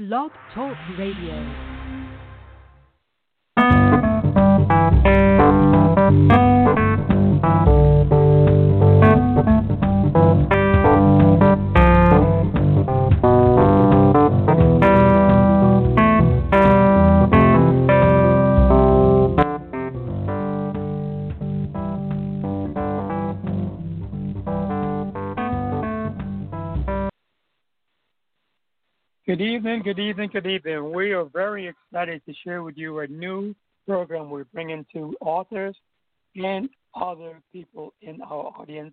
Blog Talk Radio. Good evening, good evening, good evening. We are very excited to share with you a new program we're bringing to authors and other people in our audience,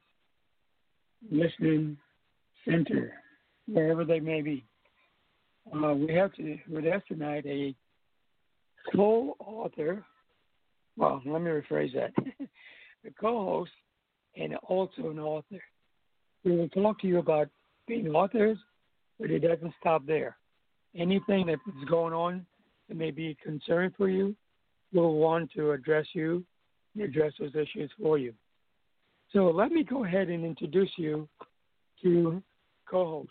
listening center, wherever they may be. Uh, we have to, with us tonight a co-author. Well, let me rephrase that: a co-host and also an author. We will talk to you about being authors but it doesn't stop there. Anything that is going on that may be a concern for you, we'll want to address you and address those issues for you. So let me go ahead and introduce you to co-host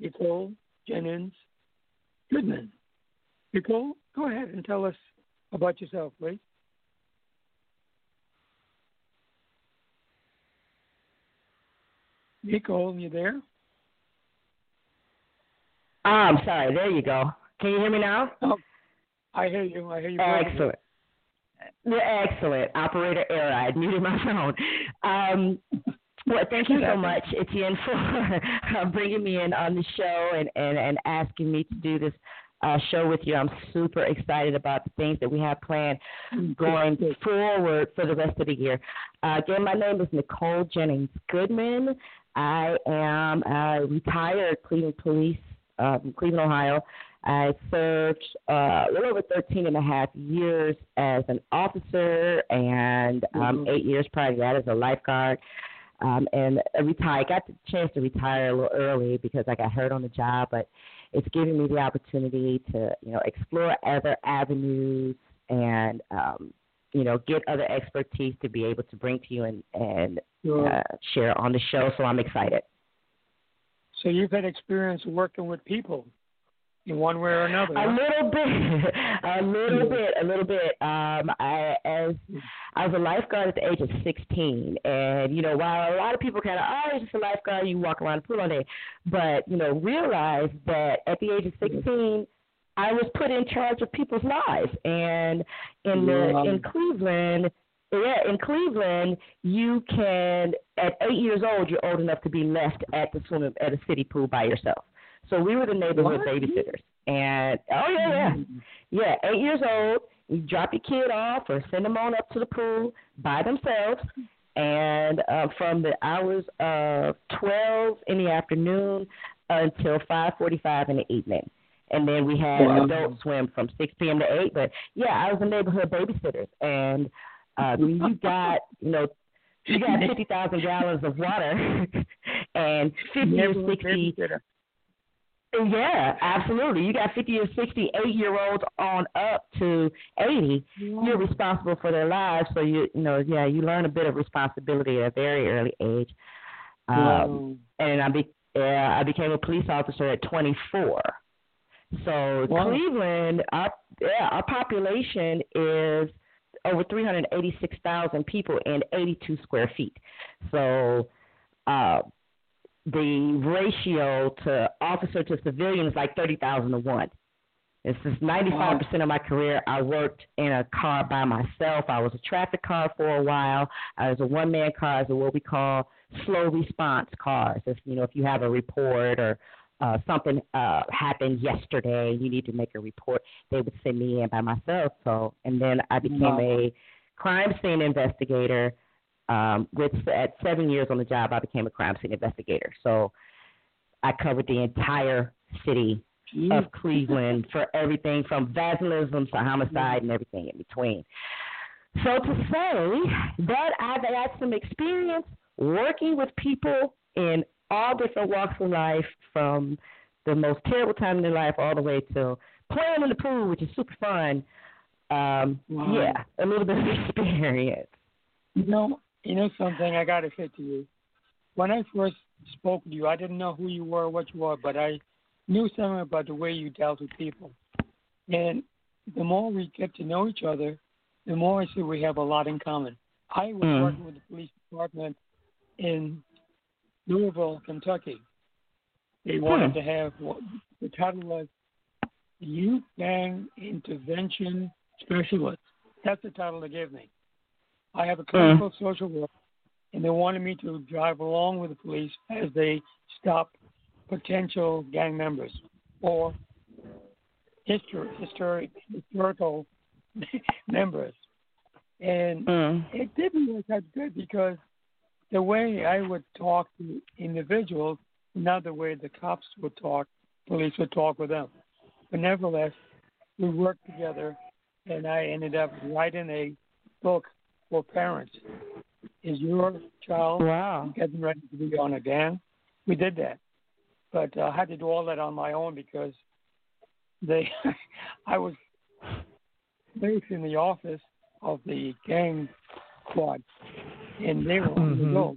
Nichol Jennings Goodman. Nichol, go ahead and tell us about yourself, please. Nichol, you there? Oh, I'm sorry. There you go. Can you hear me now? Oh, I hear you. I hear you. Excellent. Excellent. Operator error. I muted my phone. Um, well, thank you so much, Etienne, for bringing me in on the show and, and, and asking me to do this uh, show with you. I'm super excited about the things that we have planned going forward for the rest of the year. Uh, again, my name is Nichol Jennings Goodman. I am a retired Cleveland police um, Cleveland, Ohio. I served uh, a little over 13 and a half years as an officer and um, mm-hmm. eight years prior to that as a lifeguard. Um, and I retired. got the chance to retire a little early because I got hurt on the job, but it's giving me the opportunity to, you know, explore other avenues and, um, you know, get other expertise to be able to bring to you and, and sure. uh, share on the show. So I'm excited. So you've had experience working with people in one way or another. A little bit, a little bit, a little bit. Um, I as I was a lifeguard at the age of 16, and you know, while a lot of people kind of, oh, you're just a lifeguard, you walk around the pool all day, but you know, realize that at the age of 16. I was put in charge of people's lives, and in the in Cleveland, yeah, in Cleveland, you can at eight years old, you're old enough to be left at the swim at a city pool by yourself. So we were the neighborhood what? babysitters, and oh yeah, yeah, mm-hmm. yeah, eight years old. You drop your kid off or send them on up to the pool by themselves, and uh, from the hours of twelve in the afternoon until five forty-five in the evening and then we had wow. adult swim from 6 p.m. to 8. But yeah, I was a neighborhood babysitter, and uh, you got, you know, you got 50,000 gallons of water and 50 or 60. Yeah, absolutely. You got 50 or 68 year olds on up to 80. Yeah. You're responsible for their lives. So, you, you know, yeah, you learn a bit of responsibility at a very early age. Um, and I, be, yeah, I became a police officer at 24. So, wow. Cleveland, our, yeah, our population is over 386,000 people in 82 square feet. So uh, the ratio to officer to civilian is like 30,000 to 1. This is 95% of my career. I worked in a car by myself. I was a traffic car for a while. I was a one man car, as what we call slow response cars. If you know, if you have a report or uh, something uh, happened yesterday, you need to make a report, they would send me in by myself. So, and then I became wow. a crime scene investigator. Um, with at seven years on the job, I became a crime scene investigator. So, I covered the entire city of Cleveland for everything from vandalism to homicide and everything in between. So to say that I've had some experience working with people in all different walks of life, from the most terrible time in their life all the way to playing in the pool, which is super fun. Um, Wow. Yeah, a little bit of experience. You know, you know something I got to say to you. When I first spoke to you, I didn't know who you were, what you were, but I knew something about the way you dealt with people. And the more we get to know each other, the more I see we have a lot in common. I was Mm. working with the police department in Louisville, Kentucky. They wanted Hmm. to have what the title was Youth Gang Intervention Specialist. That's the title they gave me. I have a clinical social work, and they wanted me to drive along with the police as they stop potential gang members or history, historic, historical members. And Mm. it didn't work out good because the way I would talk to individuals, not the way the cops would talk, police would talk with them. But nevertheless, we worked together, and I ended up writing a book for parents. Is your child Wow. getting ready to be on a gang? We did that, but uh, I had to do all that on my own because they, I was based in the office of the gang squad, and they were on the Mhm. go.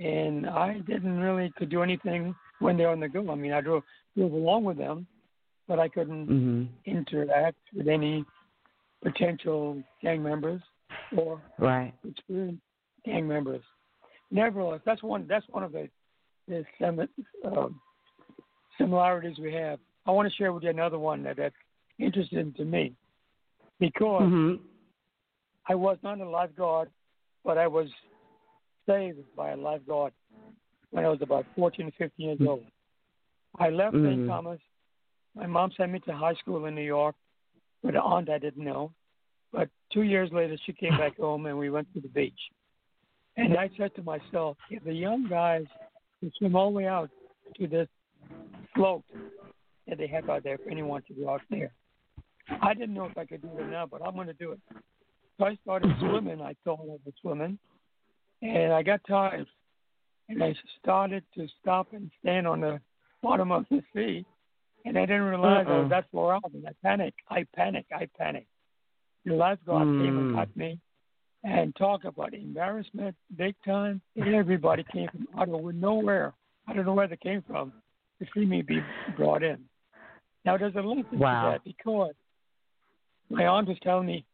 And I didn't really could do anything when they're on the go. I mean, I drove drove along with them, but I couldn't Mhm. interact with any potential gang members or Right. experienced gang members. Nevertheless, that's one that's one of the the sim- um, similarities we have. I want to share with you another one that, that's interesting to me because Mhm. I was not a lifeguard, but I was saved by a lifeguard when I was about 14 15 years old. I left St. Mhm. Thomas. My mom sent me to high school in New York with an aunt I didn't know. But two years later, she came back home and we went to the beach. And I said to myself, if the young guys can swim all the way out to this slope that they have out there for anyone to go out there, I didn't know if I could do it now, but I'm going to do it. So I started swimming. I thought I was swimming, and I got tired, and I started to stop and stand on the bottom of the sea, and I didn't realize I Uh-uh. was that far out, and I panicked. I panicked. I panicked. The lifeguard came and Mm. got me, and talk about embarrassment, big time. Everybody came from out of nowhere. I don't know where they came from to see me be brought in. Now there's a lesson Wow. to that because my aunt was telling me,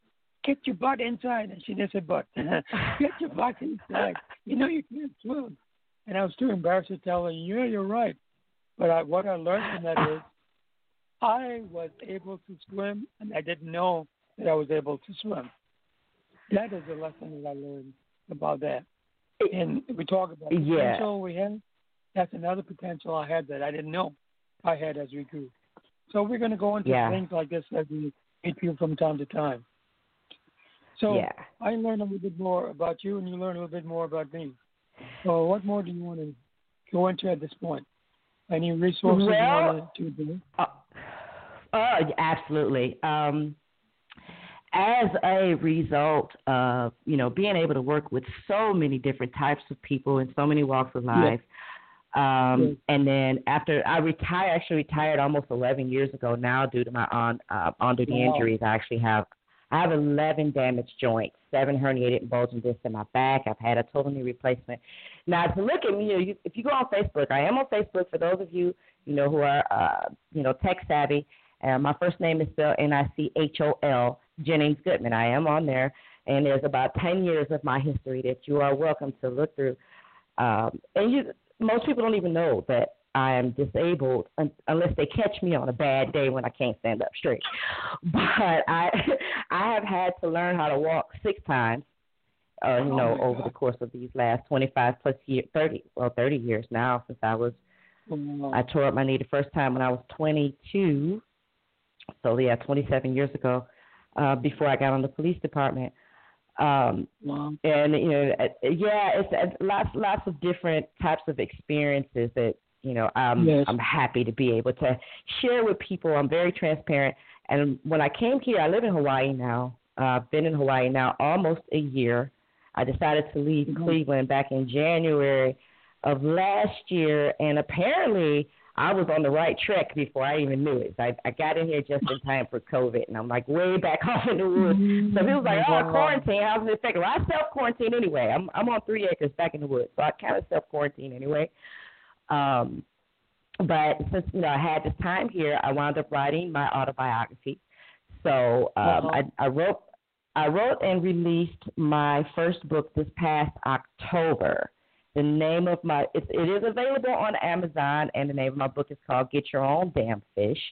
"Get your butt inside," and she didn't say butt. Get your butt inside. You know you can't swim. And I was too embarrassed to tell her, "Yeah, you're right." But I, what I learned from that is, I was able to swim, and I didn't know that I was able to swim. That is a lesson that I learned about that. And we talk about Yeah. potential we have. That's another potential I had that I didn't know I had as we grew. So we're going to go into Yeah. things like this as we meet you from time to time. So Yeah. I learned a little bit more about you, and you learn a little bit more about me. So what more do you want to go into at this point? Any resources Well- you want to do? Uh, oh, absolutely. Um, as a result of you know being able to work with so many different types of people in so many walks of life, um, and then after I retired, actually retired almost 11 years ago now due to my on uh, on duty Wow. injuries. I actually have I have 11 damaged joints, seven herniated and bulging discs in my back. I've had a total knee replacement. Now, to look at me, you know, you, if you go on Facebook, I am on Facebook for those of you, you know, who are, uh, you know, tech savvy. Uh, my first name is spelled N-I-C-H-O-L, Jennings Goodman. I am on there, and there's about 10 years of my history that you are welcome to look through. Um, and you, most people don't even know that I am disabled unless they catch me on a bad day when I can't stand up straight. But I, I have had to learn how to walk six times, uh, you Oh, know, over God. the course of these last 25 plus years, 30, well, 30 years now since I was Um, I tore up my knee the first time when I was 22. So yeah, 27 years ago, uh, before I got on the police department. Um, wow. and you know, uh, yeah, it's uh, lots lots of different types of experiences that you know, I'm Yes. I'm happy to be able to share with people. I'm very transparent. And when I came here, I live in Hawaii now. Uh, I've been in Hawaii now almost a year. I decided to leave Mm-hmm. Cleveland back in January of last year, and apparently I was on the right track before I even knew it. I, I got in here just in time for COVID, and I'm like way back off in the woods. So he was like, "Oh, quarantine, how's it affect?" Well, I self quarantine anyway. I'm I'm on three acres back in the woods, so I kind of self quarantine anyway. Um, but since you know I had this time here, I wound up writing my autobiography. So um, Uh-huh. I, I wrote I wrote and released my first book this past October. The name of my it, it is available on Amazon, and the name of my book is called Get Your Own Damn Fish,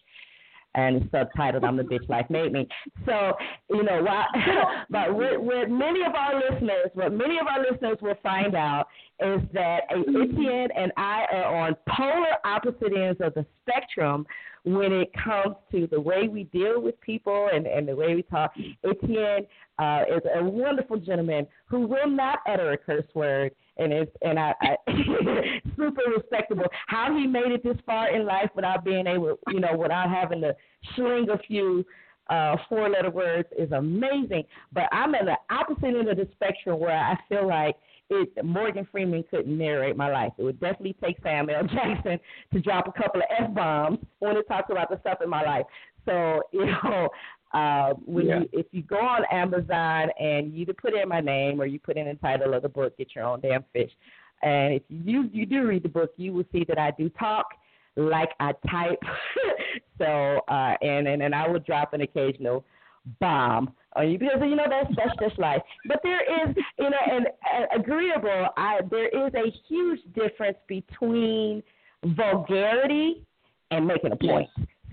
and subtitled "I'm the Bitch Life Made Me." So you know, while, but with, with many of our listeners, what many of our listeners will find out is that Etienne and I are on polar opposite ends of the spectrum when it comes to the way we deal with people and, and the way we talk. Etienne uh, is a wonderful gentleman who will not utter a curse word and it's and I, I super respectable. How he made it this far in life without being able, you know, without having to sling a few uh, four letter words is amazing. But I'm at the opposite end of the spectrum where I feel like it Morgan Freeman couldn't narrate my life. It would definitely take Samuel Jackson to drop a couple of F bombs when it talks about the stuff in my life. So, you know, uh, when Yeah. you if you go on Amazon and you either put in my name or you put in the title of the book, Get Your Own Damn Fish. And if you you do read the book, you will see that I do talk like I type. so uh, and, and and I will drop an occasional bomb on you because you know that's that's just life. But there is you know and uh, agreeable. I there is a huge difference between vulgarity and making a point.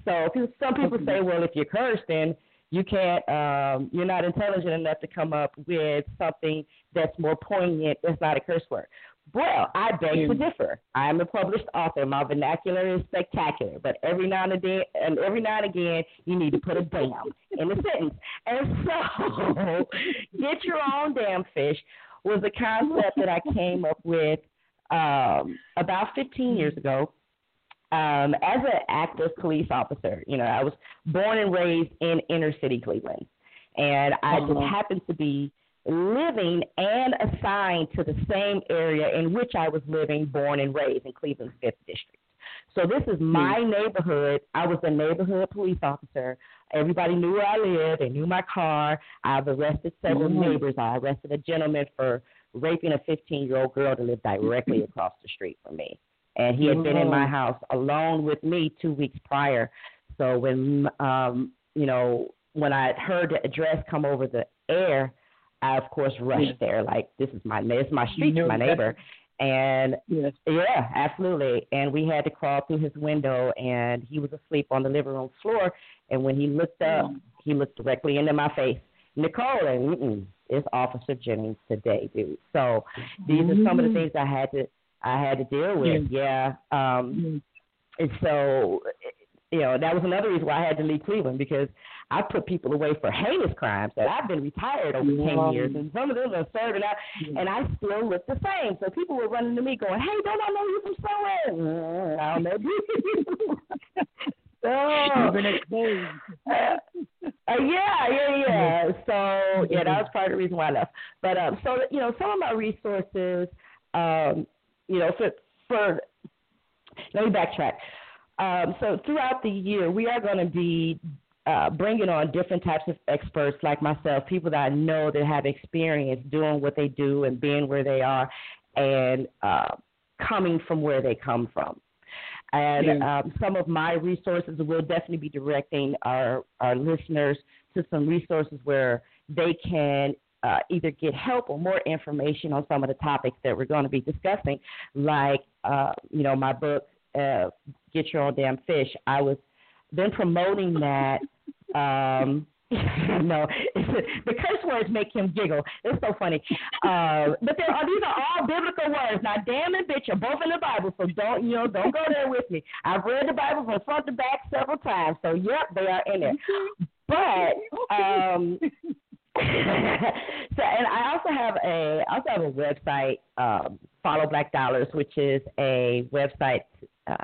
So some people say, well, if you're cursed, then you can't, um, you're not intelligent enough to come up with something that's more poignant. That's not a curse word. Well, I beg to differ. I am a published author. My vernacular is spectacular, but every now and again, and every now and again, you need to put a damn in the sentence. And so, get your own damn fish was a concept that I came up with um, about 15 years ago um, as an active police officer. You know, I was born and raised in inner city Cleveland, and I just Uh-huh. happened to be living and assigned to the same area in which I was living, born and raised in Cleveland's fifth district. So this is my neighborhood. I was a neighborhood police officer. Everybody knew where I lived. They knew my car. I've arrested several Mhm. neighbors. I arrested a gentleman for raping a 15 year old girl that lived directly across the street from me. And he had been in my Mhm. house alone with me two weeks prior. So when um, you know, when I heard the address come over the air, I of course rushed there. Like this is my this is my street, my neighbor. And Yes. yeah, absolutely. And we had to crawl through his window, and he was asleep on the living room floor. And when he looked up, he looked directly into my face, Nichol, and it's Officer Jennings today, dude. So these are some of the things I had to I had to deal with. Yeah. Um, Mm. and so, you know, that was another reason why I had to leave Cleveland because I put people away for heinous crimes that I've been retired over Yeah. ten years, and some of them are serving out, and I still look the same. So people were running to me going, "Hey, don't I know you from somewhere?" Mm, I don't know you. so, You've been exposed. uh, uh, yeah, yeah, yeah. So yeah, that was part of the reason why I left. But um, so you know, some of my resources, um, you know, for for let me backtrack. Um, so throughout the year, we are going to be uh, bringing on different types of experts like myself, people that I know that have experience doing what they do and being where they are, and uh, coming from where they come from. And um, some of my resources will definitely be directing our, our listeners to some resources where they can uh, either get help or more information on some of the topics that we're going to be discussing, like, uh, you know, my book, uh, Get Your Own Damn Fish. I was been promoting that. Um, no, the curse words make him giggle. It's so funny. Uh, but there are, these are all biblical words. Now, damn and bitch are both in the Bible, so don't you know? Don't go there with me. I've read the Bible from front to back several times, so yep, they are in there. But um, so, and I also have a I also have a website, um, Follow Black Dollars, which is a website uh,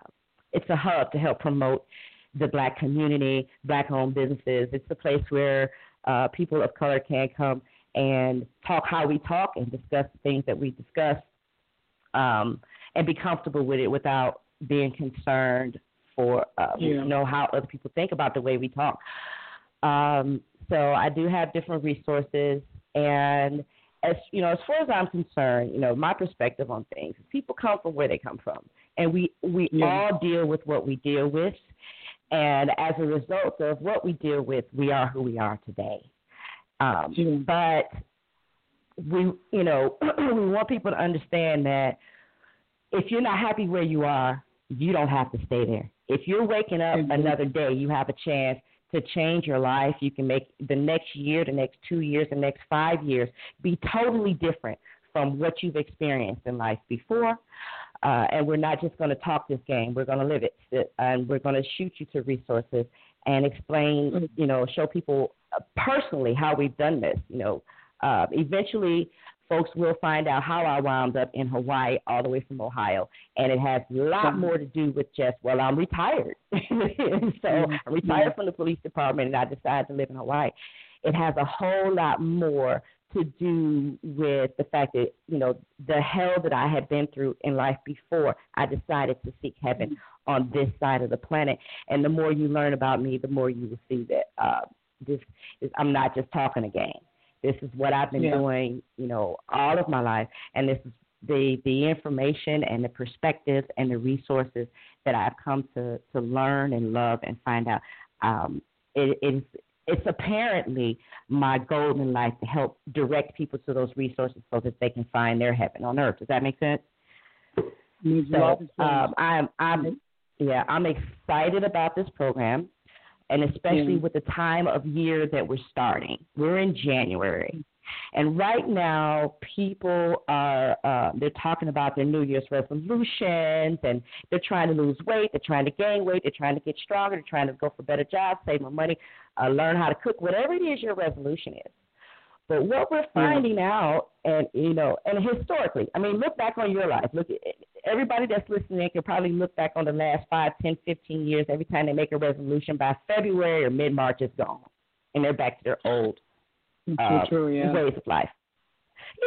it's a hub to help promote the black community, black owned businesses. It's a place where uh, people of color can come and talk how we talk and discuss the things that we discuss um, and be comfortable with it without being concerned for uh, yeah. you know how other people think about the way we talk. Um, so I do have different resources and as you know, as far as I'm concerned, you know, my perspective on things, people come from where they come from, and we we yeah. all deal with what we deal with, and as a result of what we deal with, we are who we are today. Um, yeah. But we, you know, we want people to understand that if you're not happy where you are, you don't have to stay there. If you're waking up mm-hmm. another day, you have a chance to change your life. You can make the next year, the next two years, the next five years be totally different from what you've experienced in life before. Uh, and we're not just going to talk this game, we're going to live it. And we're going to shoot you to resources and explain, mm-hmm. you know, show people personally how we've done this. You know, uh, eventually, folks will find out how I wound up in Hawaii all the way from Ohio. And it has a lot more to do with just, well, I'm retired. so mm-hmm. I'm retired from the police department and I decided to live in Hawaii. It has a whole lot more to do with the fact that, you know, the hell that I had been through in life before I decided to seek heaven on this side of the planet. And the more you learn about me, the more you will see that uh, this is, I'm not just talking a game. This is what I've been yeah. doing, you know, all of my life, and this is the the information and the perspectives and the resources that I've come to to learn and love and find out. Um, it is it's apparently my goal in life to help direct people to those resources so that they can find their heaven on earth. Does that make sense? So um, I'm I'm yeah I'm excited about this program and especially mm with the time of year that we're starting. We're in January. And right now, people are uh, they're talking about their New Year's resolutions, and they're trying to lose weight, they're trying to gain weight, they're trying to get stronger, they're trying to go for better jobs, save more money, uh, learn how to cook, whatever it is your resolution is. But what we're finding yeah. out, and you know, and historically, I mean, look back on your life. Look, everybody that's listening can probably look back on the last five, ten, fifteen years. Every time they make a resolution, by February or mid March, it's gone, and they're back to their old uh, true, yeah. ways of life.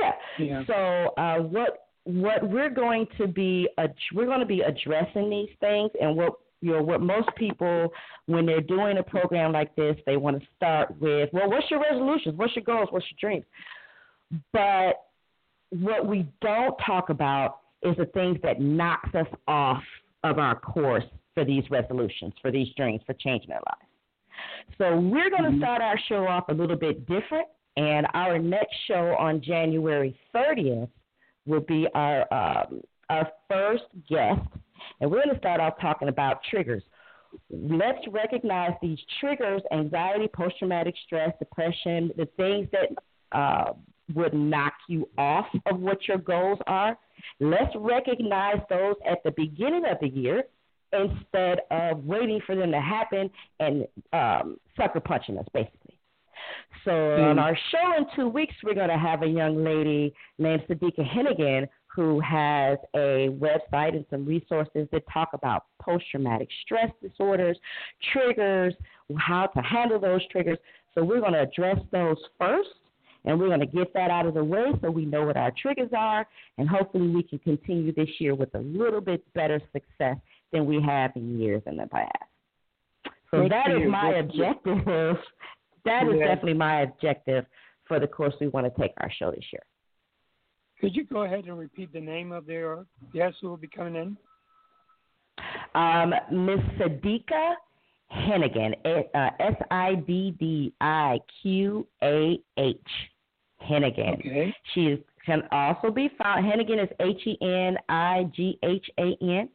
Yeah. yeah. So uh, what what we're going to be we're going to be addressing these things, and what you know what most people when they're doing a program like this they want to start with well what's your resolutions what's your goals what's your dreams but what we don't talk about is the things that knocks us off of our course for these resolutions for these dreams for changing our lives so we're going to mm-hmm. start our show off a little bit different and our next show on january 30th will be our um, our first guest and we're going to start off talking about triggers. Let's recognize these triggers anxiety, post traumatic stress, depression, the things that uh, would knock you off of what your goals are. Let's recognize those at the beginning of the year instead of waiting for them to happen and um, sucker punching us, basically. So, mm. on our show in two weeks, we're going to have a young lady named Siddiqah Henighan who has a website and some resources that talk about post traumatic stress disorders, triggers, how to handle those triggers. So we're going to address those first and we're going to get that out of the way so we know what our triggers are and hopefully we can continue this year with a little bit better success than we have in years in the past. So Thank that you. is my objective. That is definitely my objective for the course we want to take our show this year. Could you go ahead and repeat the name of their guest who will be coming in? Um, Miss Siddiqah Henighan, uh, S I D D I Q A H Henighan. Okay. She can also be found. Henighan is H E N I G H A N.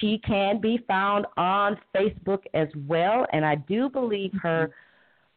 She can be found on Facebook as well, and I do believe her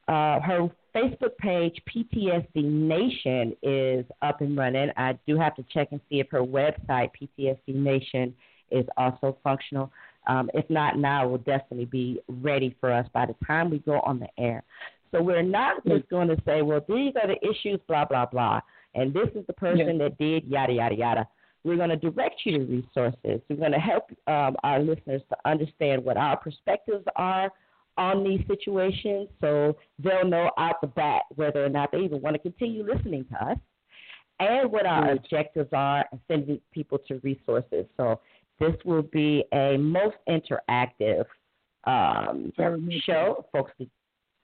uh, her Facebook page, PTSD Nation, is up and running. I do have to check and see if her website, PTSD Nation, is also functional. Um, if not now, will definitely be ready for us by the time we go on the air. So we're not just going to say, well, these are the issues, blah, blah, blah. And this is the person yeah. that did yada, yada, yada. We're going to direct you to resources. We're going to help um, our listeners to understand what our perspectives are on these situations so they'll know out the bat whether or not they even want to continue listening to us and what our objectives are and sending people to resources. So this will be a most interactive um, show. Folks,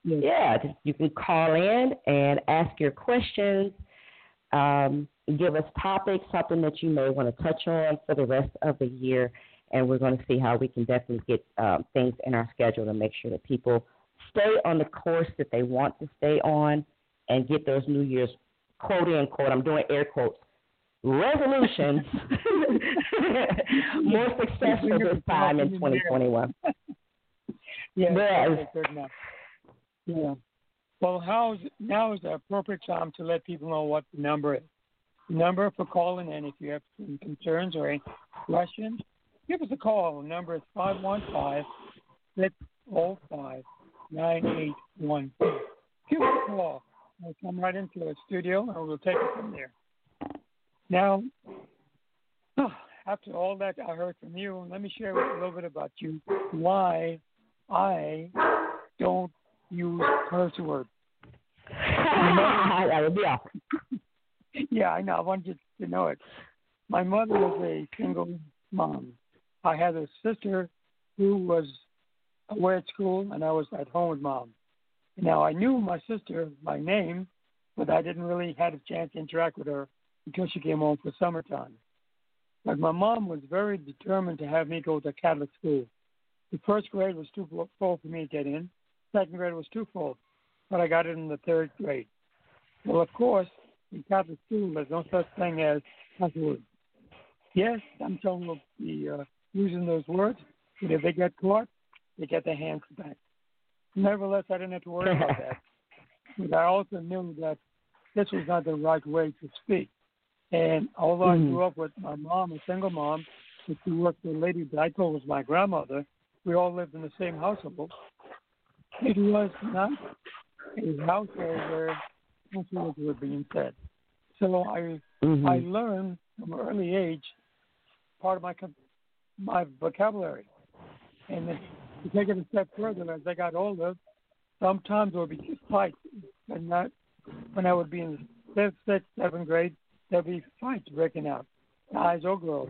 yeah, you can call in and ask your questions. Um, give us topics, something that you may want to touch on for the rest of the year, and we're going to see how we can definitely get um, things in our schedule to make sure that people stay on the course that they want to stay on and get those New Year's quote unquote, I'm doing air quotes, resolutions more successful this time in 2021. Yeah. Yes. Yeah. Well, how's now is the appropriate time to let people know what the number is. The number for calling in if you have some concerns or any questions, give us a call. The number is five one five six zero five nine eight one. Give us a call. We'll come right into the studio and we'll take it from there. Now, after all that I heard from you, let me share a little bit about you. Why I don't use curse words. that would be awesome. yeah, I know. I want you to know it. My mother was a single mom. I had a sister who was away at school, and I was at home with mom. Now I knew my sister by name, but I didn't really have a chance to interact with her until she came home for summertime. But my mom was very determined to have me go to Catholic school. The first grade was too full for me to get in. Second grade was too full, but I got it in the third grade. Well, of course, in Catholic school, there's no such thing as password. Yes, some children will be uh, using those words, but if they get caught, they get their hands back. Nevertheless, I didn't have to worry about that. But I also knew that this was not the right way to speak. And although mm-hmm. I grew up with my mom, a single mom, who worked for a lady that I told was my grandmother, we all lived in the same household. It was not a household where words were being said. So I mm-hmm. I learned from an early age part of my my vocabulary, and then to take it a step further, as I got older, sometimes there would be fights, and not when I would be in fifth, sixth, seventh grade, there'd be fights breaking out, guys or girls.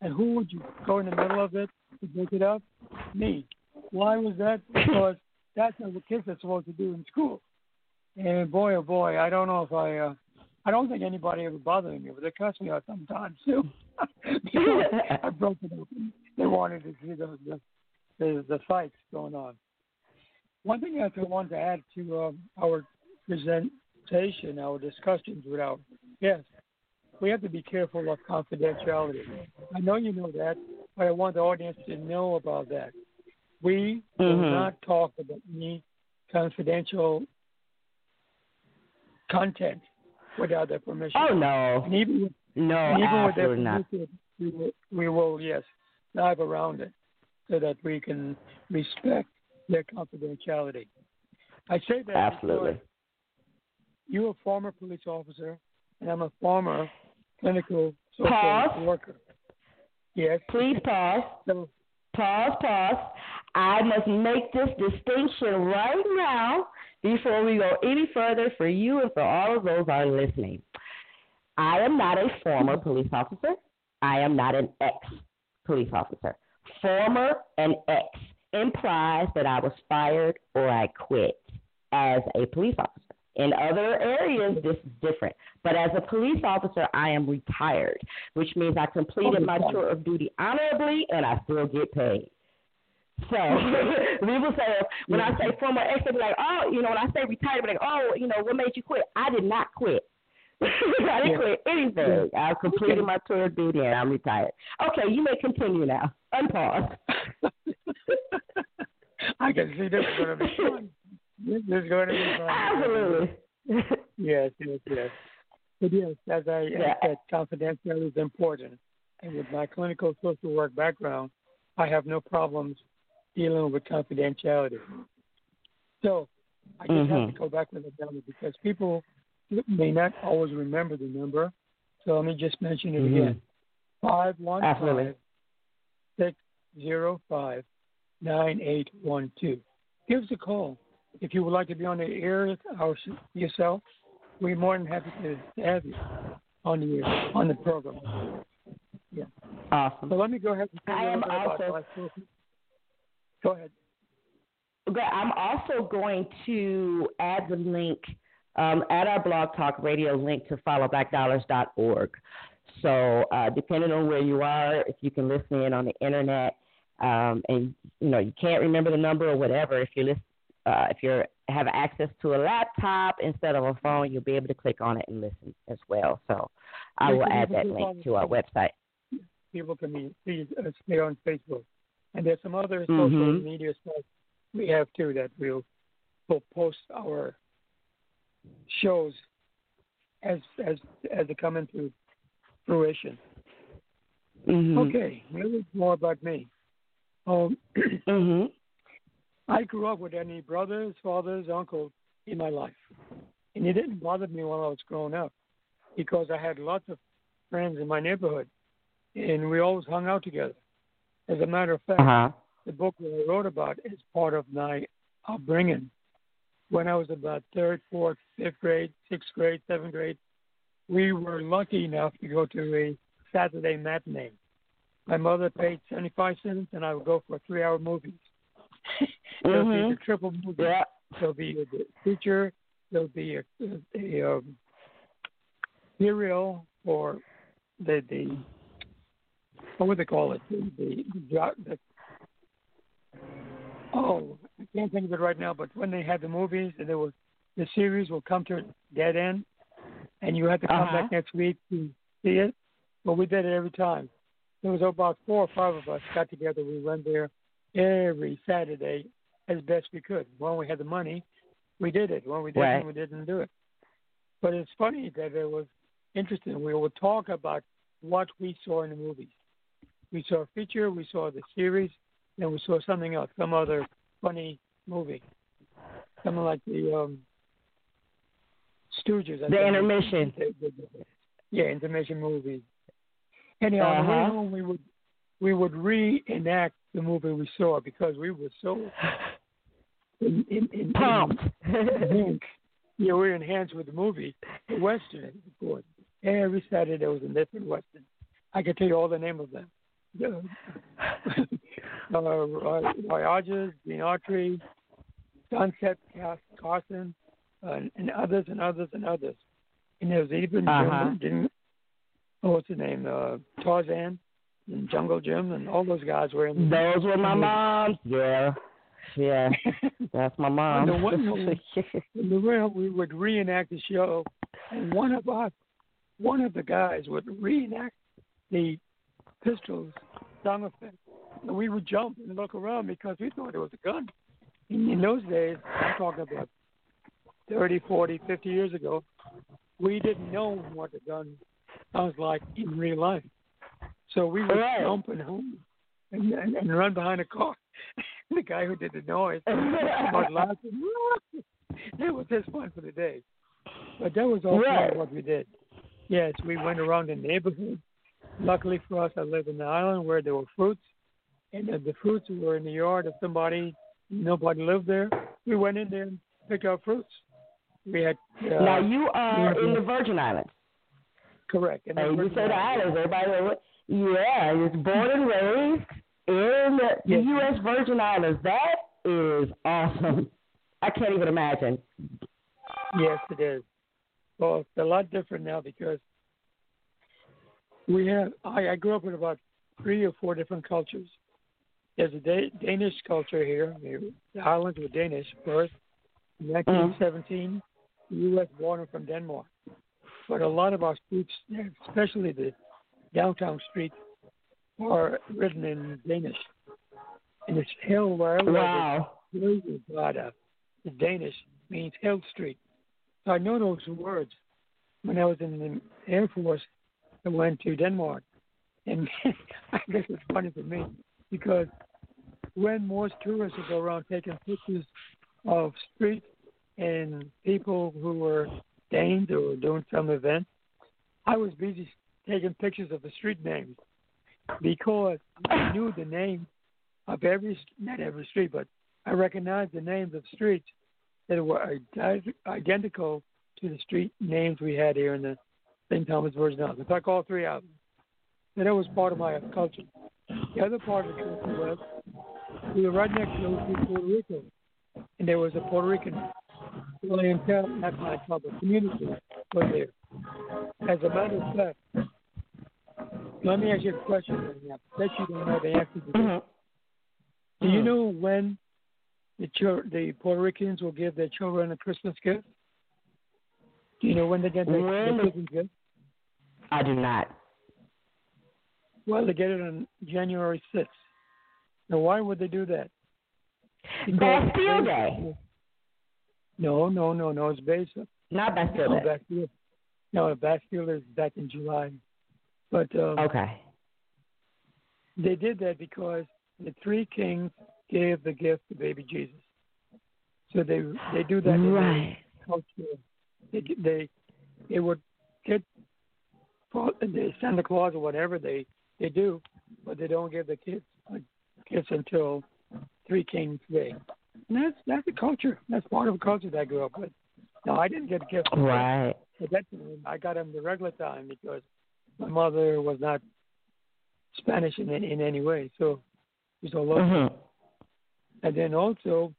And who would you go in the middle of it to break it up? Me. Why was that? Because that's what the kids are supposed to do in school. And boy, oh boy, I don't know if I, uh, I don't think anybody ever bothered me, but they cussed me out sometimes too. I broke it open. They wanted to see the, the the, the fights going on. One thing I want to add to um, our presentation, our discussions with our guests, we have to be careful of confidentiality. I know you know that, but I want the audience to know about that. We mm-hmm. will not talk about any confidential content without their permission. Oh no! And even with, no, and even with their not. We will, we will yes dive around it so that we can respect their confidentiality. I say that absolutely. You're a former police officer, and I'm a former clinical social pause. worker. Yes. Please pause. So, pause. Pause. I must make this distinction right now before we go any further for you and for all of those are listening. I am not a former police officer. I am not an ex police officer. Former and ex implies that I was fired or I quit as a police officer. In other areas, this is different. But as a police officer, I am retired, which means I completed my tour of duty honorably and I still get paid. So people say uh, when I say former ex, they be like, oh, you know, when I say retired, they be like, oh, you know, what made you quit? I did not quit. I didn't quit anything. I've completed my tour of duty and I'm retired. Okay, you may continue now. Unpause. I can see this is going to be fun. This is going to be fun. Absolutely. yes, yes, yes. But yes, as I, yeah. I said, confidentiality is important. And with my clinical social work background, I have no problems dealing with confidentiality. So I just mm-hmm. have to mm-hmm. go back with the number because people may not always remember the number. So let me just mention it mm-hmm. again. five one five six zero five nine eight one two. Give us a call if you would like to be on the air our, yourself. We're more than happy to have you on the air, on the program. Yeah. Awesome. So let me go ahead and I am little bit about also-. Go ahead. Okay, I'm also going to add the link, um, add our blog talk radio link to followblackdollars.org. So uh, depending on where you are, if you can listen in on the internet, um, and you know you can't remember the number or whatever, if you listen, uh, if you have access to a laptop instead of a phone, you'll be able to click on it and listen as well. So I will add that link to our website. People can be, please uh, on Facebook. And there's some other Mhm. social media stuff we have too that we'll, we'll post our shows as as as they come into fruition. Mm-hmm. Okay, a little more about me. Um, hmm I grew up with any brothers, fathers, uncles in my life, and it didn't bother me when I was growing up because I had lots of friends in my neighborhood, and we always hung out together. As a matter of fact, Uh huh. the book that I wrote about is part of my upbringing. When I was about third, fourth, fifth grade, sixth grade, seventh grade, we were lucky enough to go to a Saturday matinee. My mother paid 75 cents, and I would go for three-hour movies. There'll be Mhm. the triple movie. Yeah. There'll be a the feature. There'll be a, a, a um, serial for the the what would they call it? The, the, the, oh, I can't think of it right now. But when they had the movies, and there was the series will come to a dead end, and you had to come Uh-huh. back next week to see it. But we did it every time. There was about four or five of us got together. We went there every Saturday as best we could. When we had the money, we did it. When we didn't, Right. we didn't do it. But it's funny that it was interesting. We would talk about what we saw in the movies. We saw a feature, we saw the series, and we saw something else, some other funny movie, something like the um, Stooges. I The think. intermission. Yeah, intermission movies. Anyhow, on the way Uh-huh. home, we would we would reenact the movie we saw because we were so in, in, in, Pumped. in, yeah, we were enhanced with the movie, the Western, of course. Every Saturday there was a different Western. I could tell you all the name of them. The, uh, Roy, Roy Rogers, Gene Autry, Sunset Cas- Carson, uh, and others and others and others. And there was even Uh-huh. Jim, Jim, oh, what's his name? Uh, Tarzan and Jungle Jim, and all those guys were in. Those were my moms. Yeah. Yeah. That's my mom. the one in the real, we would reenact the show, and one of us, one of the guys would reenact the pistols sound effect, and we would jump and look around because we thought it was a gun. In those days, I'm talking about 30, 40, 50 years ago, we didn't know what a gun sounds like in real life. So we would Right. jump and home and, and, and run behind a car. the guy who did the noise was laughing. That was just fun for the day. But that was all Right. what we did. Yes, we went around the neighborhood. Luckily for us, I live in the island where there were fruits, and if the fruits were in the yard of somebody. Nobody lived there. We went in there and picked out fruits. We had uh, now you are in the Virgin Islands. correct. And Hey, you say the islands. Everybody what? Yeah, you're born and raised in the Yes. U.S. Virgin Islands. That is awesome. I can't even imagine. Yes, it is. Well, it's a lot different now because we have. I, I grew up in about three or four different cultures. There's a da- Danish culture here. The islands were Danish. In 1917, the mm-hmm. U.S. born from Denmark. But a lot of our streets, especially the downtown streets, are written in Danish. And it's hill where Wow. Glada. Uh, the Danish means Hill Street. So I know those words. When I was in the Air Force, I went to Denmark. And I guess it's funny for me because when most tourists would go around taking pictures of streets and people who were Danes or doing some event, I was busy taking pictures of the street names because I knew the name of every not every street, but I recognized the names of streets that were identical to the street names we had here in the St. Thomas Virgin Islands. In fact, all three of them. And that was part of my culture. The other part of the culture was we were right next to Puerto Rico, and there was a Puerto Rican not clientele, but community was there. As a matter of fact, let me ask you a question. I bet you don't know the answer to this. Mm-hmm. Do you know when the the Puerto Ricans will give their children a Christmas gift? You know when they get their Christmas gift? I do not. Well, they get it on January 6th. Now, why would they do that? Bastille Day. No, no, no, no. It's Bastille. Not Bastille no, Day. Bastille. No, Bastille is back in July. But um, okay. They did that because the three kings gave the gift to baby Jesus. So they they do that right. in culture. They they they would get the Santa Claus or whatever they they do, but they don't give the kids a gifts until Three Kings Day. And that's that's a culture. That's part of a culture that I grew up with. No, I didn't get a gift. Right. At that time, I got them the regular time because my mother was not Spanish in in any way, so was all local. Mm-hmm. And then also,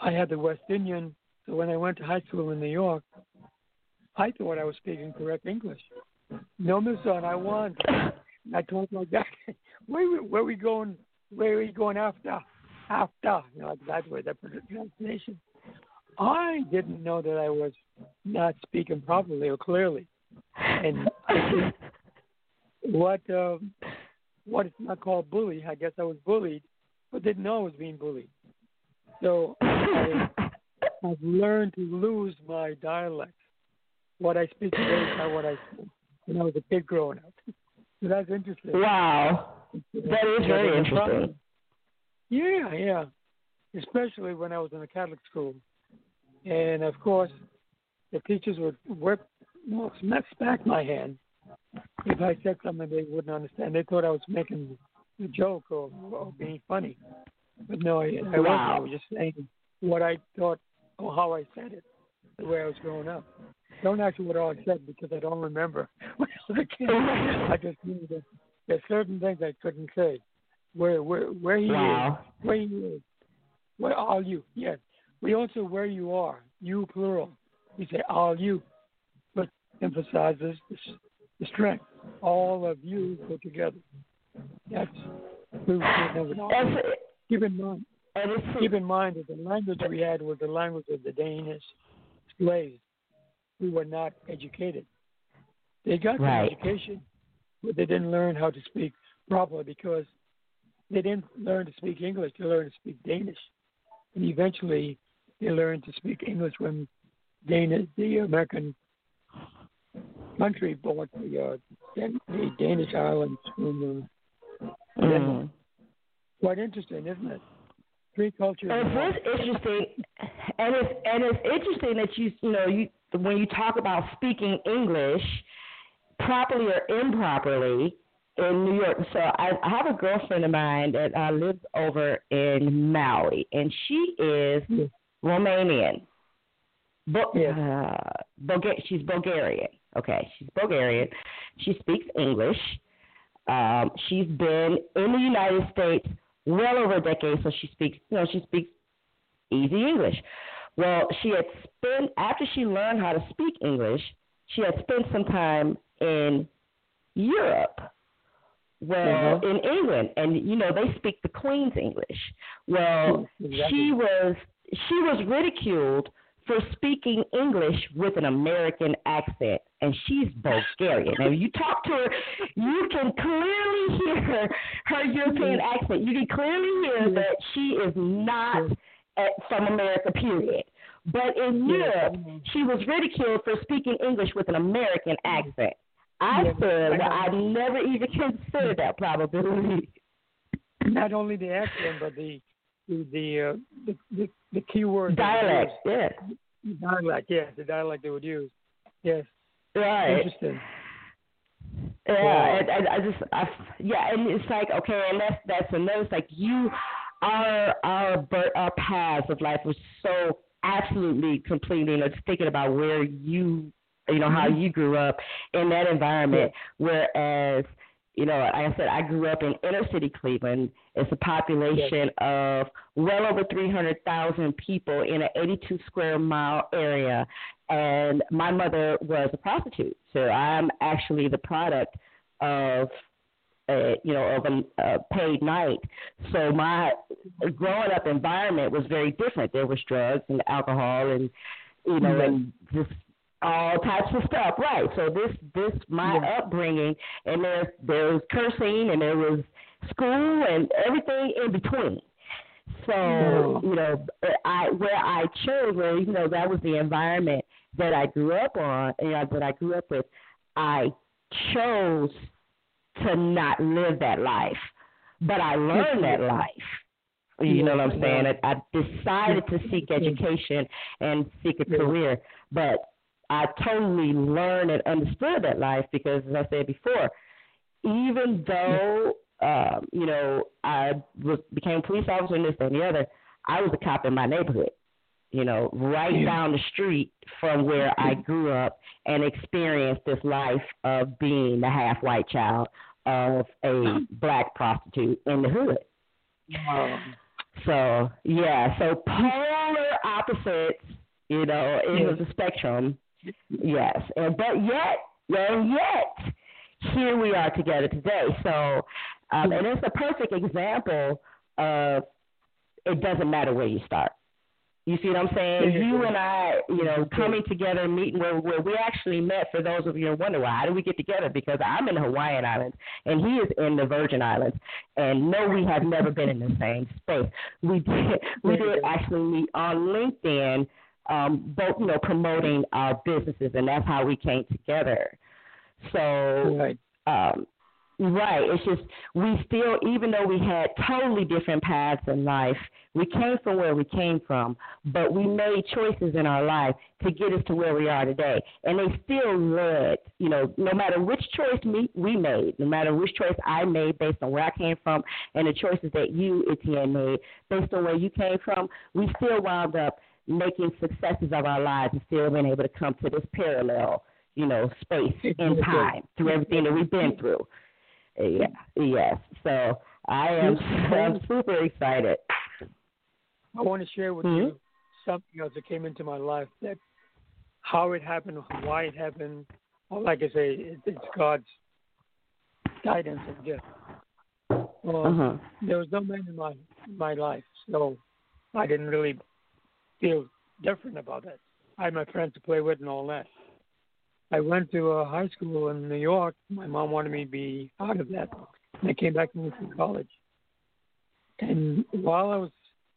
I had the West Indian. So when I went to high school in New York, I thought I was speaking correct English. No, Miss Son, I want. I told my dad, where where we going? Where are we going after? After, you know, that's where the pronunciation. I didn't know that I was not speaking properly or clearly, and what um, what is not called bully. I guess I was bullied, but didn't know I was being bullied. So I, I've learned to lose my dialect. What I speak today is not what I when I was a kid growing up. So that's interesting. Wow, that is very interesting. Yeah, yeah. Especially when I was in a Catholic school, and of course, the teachers would whip, well, smack, my hand if I said something they wouldn't understand. They thought I was making a joke or, or being funny, but no, I, I wasn't. I was just saying what I thought or how I said it, the way I was growing up. Don't ask me what all I said because I don't remember. I just knew that there's certain things I couldn't say. Where where where he wow. is, where he is, where are you? Yes. We also where you are, you plural. We say all you, but emphasizes the, the strength. All of you put together. That's we keep in mind. Keep in mind that the language we had was the language of the Danish slaves who were not educated. They got right. education, but they didn't learn how to speak properly because they didn't learn to speak English. They learned to speak Danish, and eventually they learned to speak English when Dana, the American country bought the uh, the Danish islands from uh, mm. Quite interesting, isn't it? Three cultures. And it's interesting, and it's and it's interesting that you you know you when you talk about speaking English properly or improperly in New York. So I, I have a girlfriend of mine that uh, lives over in Maui, and she is Romanian. Bo- yeah. uh, Bulga- she's Bulgarian. Okay, she's Bulgarian. She speaks English. Um, she's been in the United States well over a decade, so she speaks. You know, she speaks easy English. Well, she had spent after she learned how to speak English, she had spent some time in Europe. Well, mm-hmm. in England, and you know they speak the Queen's English. Well, exactly. she was she was ridiculed for speaking English with an American accent, and she's Bulgarian. And you talk to her, you can clearly hear her, her European accent. You can clearly hear that she is not at, from America, period. But in Europe, she was ridiculed for speaking English with an American accent. I said, well, I never even considered that probability. Not only the accent, but the the the uh, the, the, the key word dialect. Yes. Dialect. Yeah, the dialect they would use. Yes. Right. Interesting. Yeah, and, and I just, I, yeah, and it's like okay, and that's that's another. It's like you, our our our paths of life was so absolutely completely. You know, just thinking about where you, you know, how mm-hmm. you grew up in that environment, whereas you know, like I said, I grew up in inner city Cleveland. It's a population yes. of well over 300,000 people in an 82 square mile area. And my mother was a prostitute. So I'm actually the product of, a, you know, of a, a paid night. So my growing up environment was very different. There was drugs and alcohol and, you know, mm-hmm. and just all types of stuff, right? So this this my yeah. upbringing, and there there was cursing, and there was school, and everything in between. So you know, I where I chose, where you know that was the environment that I grew up on, you know, that I grew up with. I chose to not live that life, but I learned that life. You know what I'm saying? I, I decided to seek education and seek a career, but I totally learned and understood that life because, as I said before, even though um, you know I was became a police officer and this and the other, I was a cop in my neighborhood. You know, right yeah. down the street from where I grew up and experienced this life of being the half white child of a black prostitute in the hood. Um, so yeah, so polar opposites, you know, it was a spectrum Yes, and but yet, and yet, here we are together today. So, um, and it's a perfect example of it doesn't matter where you start. You see what I'm saying? You and I, you know, coming together, meeting where, where we actually met. For those of you who wonder why, how did we get together? Because I'm in the Hawaiian Islands and he is in the Virgin Islands, and no, we have never been in the same space. We did, we did actually meet on LinkedIn um, both you know promoting our businesses, and that's how we came together. So right. Um, right, it's just we still, even though we had totally different paths in life, we came from where we came from, but we made choices in our life to get us to where we are today, and they still led. You know, no matter which choice we we made, no matter which choice I made based on where I came from, and the choices that you Etienne made based on where you came from, we still wound up making successes of our lives and still being able to come to this parallel, you know, space in time through everything that we've been through. Yeah, yes. So I am I'm super excited. I want to share with mm-hmm. you something else that came into my life that how it happened, why it happened. like I say, it's God's guidance and gift. Well, uh-huh. There was no man in my my life, so I didn't really feel different about it. I had my friends to play with and all that. I went to a high school in New York. My mom wanted me to be out of that. And I came back to from college. And while I was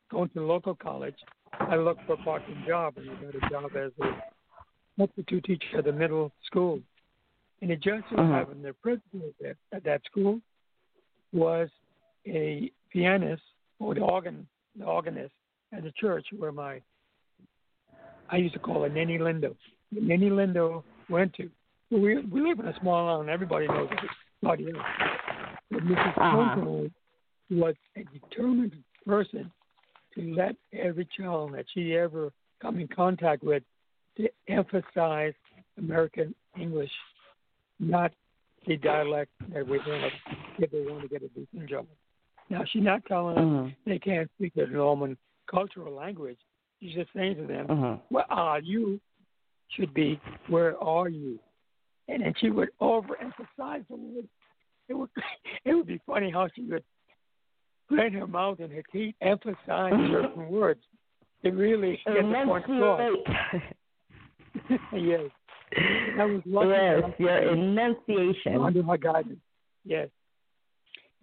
going to the local college, I looked for a part-time job, and I got a job as a substitute teacher at the middle school. And it just so uh-huh. happened the principal at, at that school was a pianist or the organ, the organist at the church where my I used to call it Nanny Lindo. Nanny Lindo went to. We we live in a small town. Everybody knows. Nobody else. But Mrs. Uh-huh. was a determined person to let every child that she ever come in contact with to emphasize American English, not the dialect that we have if they want to get a decent job. Now she's not telling them uh-huh. they can't speak their normal cultural language, He's just saying to them, uh-huh. "Where are you?" Should be, "Where are you?" And then she would overemphasize the word. It would it would be funny how she would blend her mouth and her teeth emphasize certain words. It really get the point across. yes. That was lucky. Yes, your enunciation. Under my guidance. Yes.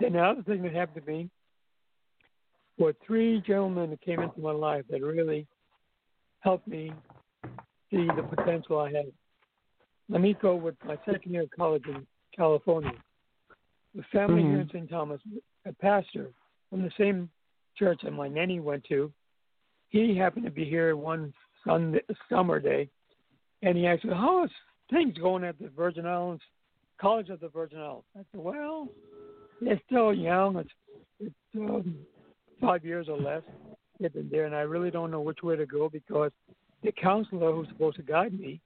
Then the other thing that happened to me were three gentlemen that came into my life that really helped me see the potential I had. Let me go with my second year of college in California. The family mm-hmm. here in St. Thomas, a pastor from the same church that my nanny went to, he happened to be here one Sunday, summer day, and he asked me, "How is things going at the Virgin Islands College of the Virgin Islands. I said, well, they're still young. It's, it's um, five years or less. They've been there, and I really don't know which way to go because the counselor who's supposed to guide me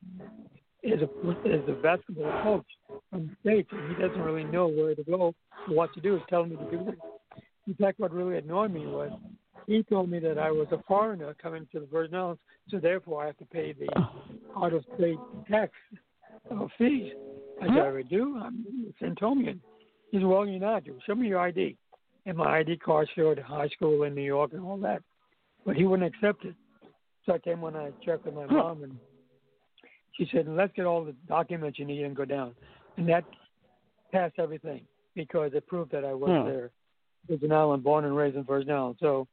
is a is a basketball coach from the states, and he doesn't really know where to go or what to do. He's telling me to do this. In fact, what really annoyed me was he told me that I was a foreigner coming to the Virgin Islands, so therefore I have to pay the out of state tax uh, fees. I said, I do. I'm Centomian. He said, Well, you're not. Show me your ID. And my ID card showed high school in New York and all that. But he wouldn't accept it. So I came when I checked with my mom, and she said, Let's get all the documents you need and go down. And that passed everything because it proved that I was Hmm. there. Virgin Island, born and raised in Virgin Island. So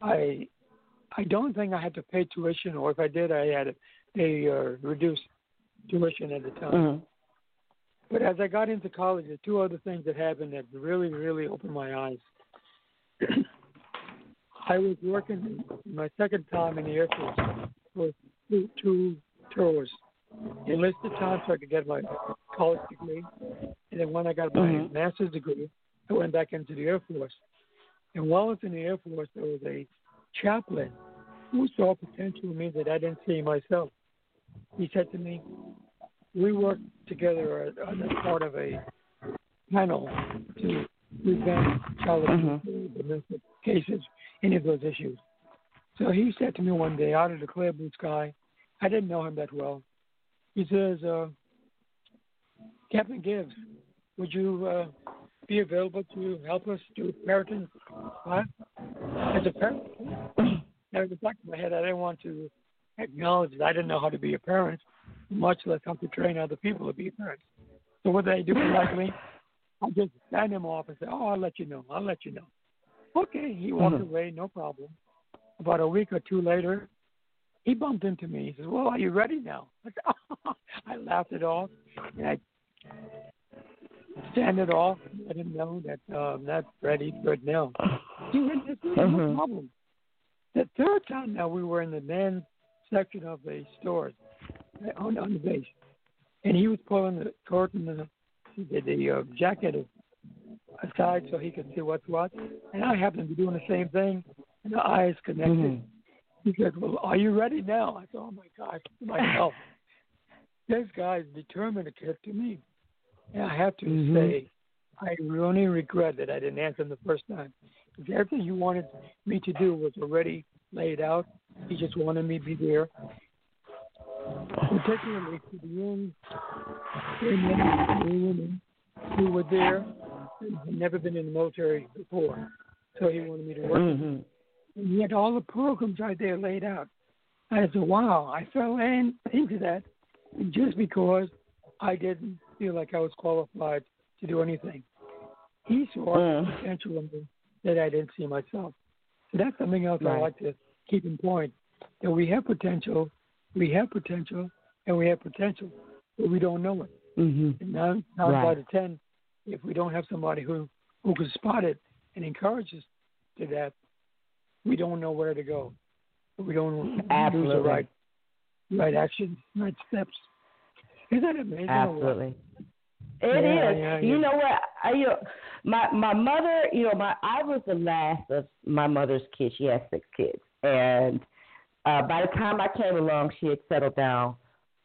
I I don't think I had to pay tuition, or if I did, I had pay uh, reduced tuition at the time. Mhm. But as I got into college, are two other things that happened that really, really opened my eyes. I was working my second time in the Air Force for two, two tours. Enlisted time so I could get my college degree, and then when I got my Mhm. master's degree, I went back into the Air Force. And while I was in the Air Force, there was a chaplain who saw potential in me that I didn't see myself. He said to me, "We worked together as part of a panel to prevent child abuse, Mhm. domestic cases, any of those issues." So he said to me one day, out of the clear blue sky, I didn't know him that well. He says, uh, "Captain Gibbs, would you uh, be available to help us do parenting class as a parent?" Now, in the back of my head, I didn't want to acknowledge that I didn't know how to be a parent, much less how to train other people to be parents. So what did I do politely? I just stand him off and say, "Oh, I'll let you know. I'll let you know." Okay, he walked Mhm. away, no problem. About a week or two later, he bumped into me. He says, "Well, are you ready now?" I, said, oh. I laughed it off, and I stand it off. And let him know that uh, I'm not ready for it now. He went, "This is no Mhm. problem." The third time now we were in the men's section of the stores on, on the base, and he was pulling the curtain, the, the, the uh, jacket aside so he could see what's what, and I happened to be doing the same thing, and the eyes connected. Mhm. He said, "Well, are you ready now?" I said, "Oh my gosh, myself." this guy's determined to get to me, and I have to Mhm. say, I really regret that I didn't answer him the first time. Because everything you wanted me to do was already laid out. He just wanted me to be there. Particularly to the young men and women who were there and had never been in the military before. So he wanted me to work Mhm. and he had all the programs right there laid out. I said, wow, I fell in, into that just because I didn't feel like I was qualified to do anything. He saw Mm. potential in me that I didn't see myself. So that's something else I like to keep in point that we have potential, we have potential, and we have potential, but we don't know it. Mhm. And nine, nine Right. out of ten, if we don't have somebody who who can spot it and encourage us to that, we don't know where to go. We don't do the Absolutely. right right actions, right steps. Isn't that amazing? or what? Absolutely. It is. Yeah, yeah, You know what? I, you know, my my mother. You know, my I was the last of my mother's kids. She had six kids, and uh, by the time I came along, she had settled down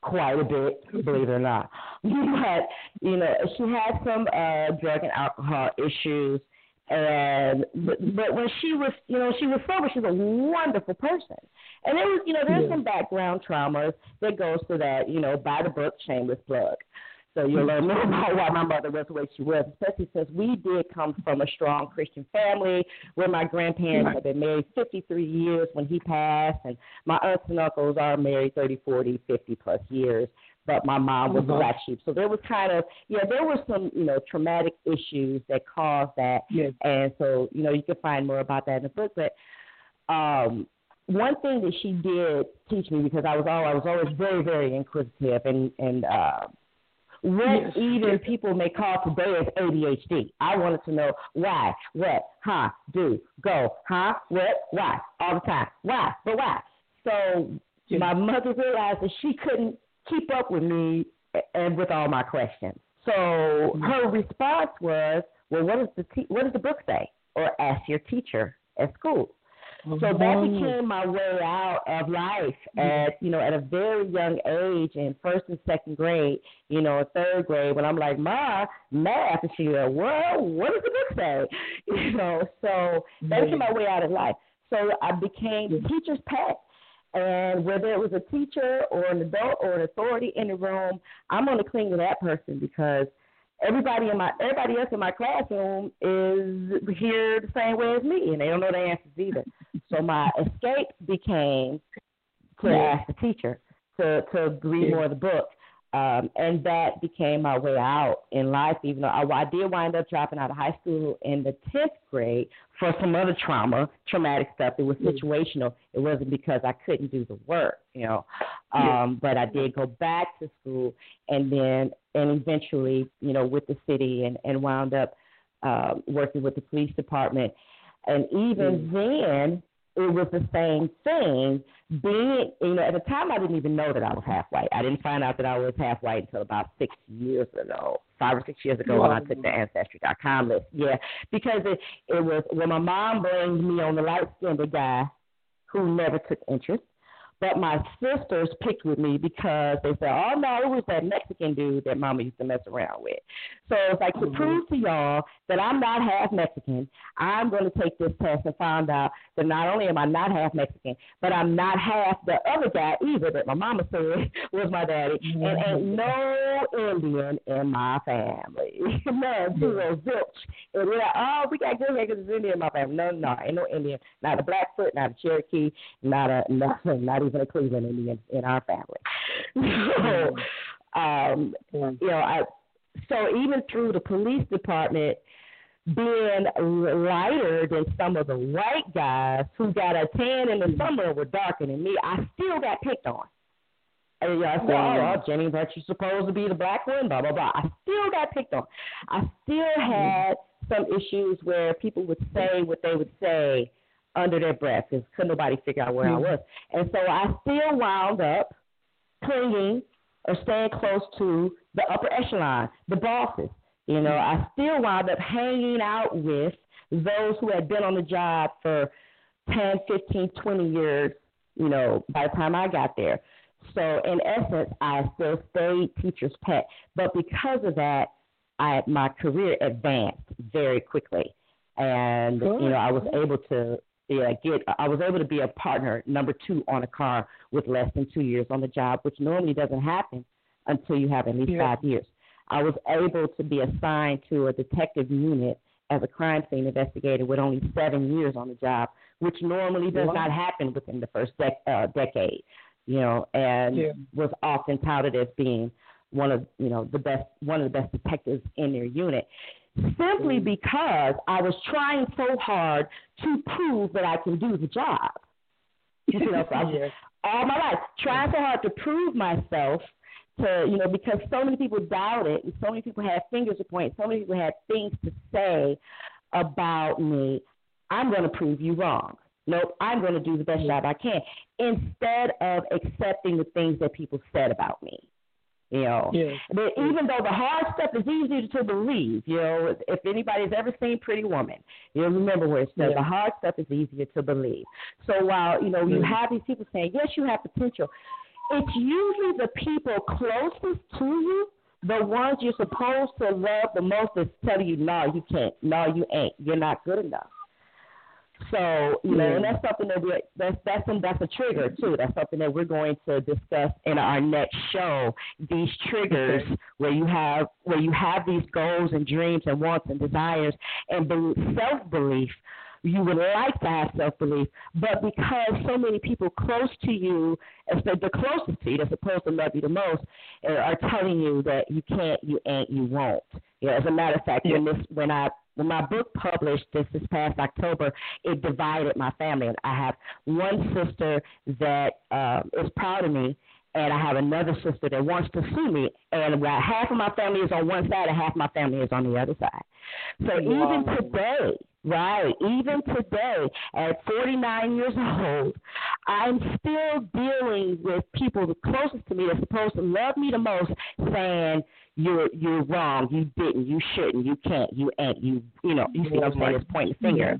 quite a bit, believe it or not. But you know, she had some uh, drug and alcohol issues, and but, but when she was, you know, she was sober. She's a wonderful person, and there was, you know, there's Yeah. some background traumas that goes to that. You know, by the book, shameless plug. So you'll learn more about why my mother was the way she was, especially since we did come from a strong Christian family where my grandparents Right. had been married 53 years when he passed, and my aunts and uncles are married 30, 40, 50 plus years. But my mom was Uh-huh. black sheep. So there was kind of, yeah, there were some, you know, traumatic issues that caused that. Yes. And so, you know, you can find more about that in the book. But um, one thing that she did teach me because I was all I was always very, very inquisitive and and uh, what Yes, even people may call today as ADHD. I wanted to know why, what, huh, do, go, huh, what, why, all the time, why, but why. So Yes. my mother realized that she couldn't keep up with me and with all my questions. So mm-hmm. her response was, "Well, what does the te- what does the book say?" Or ask your teacher at school. So that became my way out of life at you know at a very young age in first and second grade, you know, third grade when I'm like, Ma, math and she go, Well, what does the book say? You know, so that became my way out of life. So I became teacher's pet. And whether it was a teacher or an adult or an authority in the room, I'm gonna cling to that person because everybody in my everybody else in my classroom is here the same way as me and they don't know the answers either. So my escape became to ask the teacher to to read more of the book. Um, and that became my way out in life, even though I, I did wind up dropping out of high school in the 10th grade for some other trauma, traumatic stuff. It was situational. It wasn't because I couldn't do the work, you know. Um, but I did go back to school and then, and eventually, you know, with the city and, and wound up uh, working with the police department. And even then, it was the same thing. Being, you know, at the time I didn't even know that I was half white. I didn't find out that I was half white until about six years ago, five or six years ago when I took the Ancestry.com list. Yeah, because it it was when my mom blamed me on the light skinned guy who never took interest. But my sisters picked with me because they said, "Oh no, it was that Mexican dude that Mama used to mess around with." So it's like to prove to y'all that I'm not half Mexican, I'm going to take this test and find out that not only am I not half Mexican, but I'm not half the other guy either that my mama said was my daddy, and ain't mm-hmm. no Indian in my family. None, zero, zilch. And we're like, oh, we got good because there's Indian in my family. No, no, ain't no Indian. Not a Blackfoot, not a Cherokee, not a nothing, not even a Cleveland Indian in our family. so, um, you know, I so even through the police department being lighter than some of the white guys who got a tan in the summer and were darker than me, I still got picked on. And y'all say, oh, Jenny, aren't you supposed to be the black one? Blah, blah, blah. I still got picked on. I still had some issues where people would say what they would say under their breath because couldn't nobody figure out where I hmm. was. And so I still wound up clinging or staying close to the upper echelon, the bosses. You know, hmm. I still wound up hanging out with those who had been on the job for 10, 15, 20 years, you know, by the time I got there. So in essence, I still stayed teacher's pet. But because of that, I my career advanced very quickly. And you know, I was able to yeah, get I was able to be a partner number two on a car with less than two years on the job, which normally doesn't happen until you have at least Yeah. five years. I was able to be assigned to a detective unit as a crime scene investigator with only seven years on the job, which normally does Wow. not happen within the first dec- uh, decade. You know, and Yeah. was often touted as being one of you know the best one of the best detectives in their unit simply mm-hmm. because I was trying so hard to prove that I can do the job. You know, so Yes. all my life trying so hard to prove myself to you know because so many people doubted and so many people had fingers to point, so many people had things to say about me. I'm going to prove you wrong. Nope, I'm going to do the best mm-hmm. job I can instead of accepting the things that people said about me. You know, Yes. but even though the hard stuff is easier to believe, you know, if anybody's ever seen Pretty Woman, you'll remember where it says Yeah. the hard stuff is easier to believe. So while, you know, you have these people saying, yes, you have potential, it's usually the people closest to you, the ones you're supposed to love the most, that's telling you, no, you can't, no, you ain't, you're not good enough. So you know, and that's something that we that's that's some, that's a trigger too. That's something that we're going to discuss in our next show. These triggers where you have where you have these goals and dreams and wants and desires and self belief. You would like to have self belief, but because so many people close to you, as the, closest to you, that's supposed to love you the most, uh, are telling you that you can't, you ain't, you won't. Yeah, as a matter of fact, when this when I when my book published this this past October, it divided my family. And I have one sister that um, is proud of me and I have another sister that wants to sue me, and about half of my family is on one side and half my family is on the other side. So Wow. even today, right, even today, at 49 years old, I'm still dealing with people the closest to me that's supposed to love me the most, saying you're you're wrong, you didn't, you shouldn't, you can't, you ain't, you you know, you see what I'm saying? It's pointing the finger.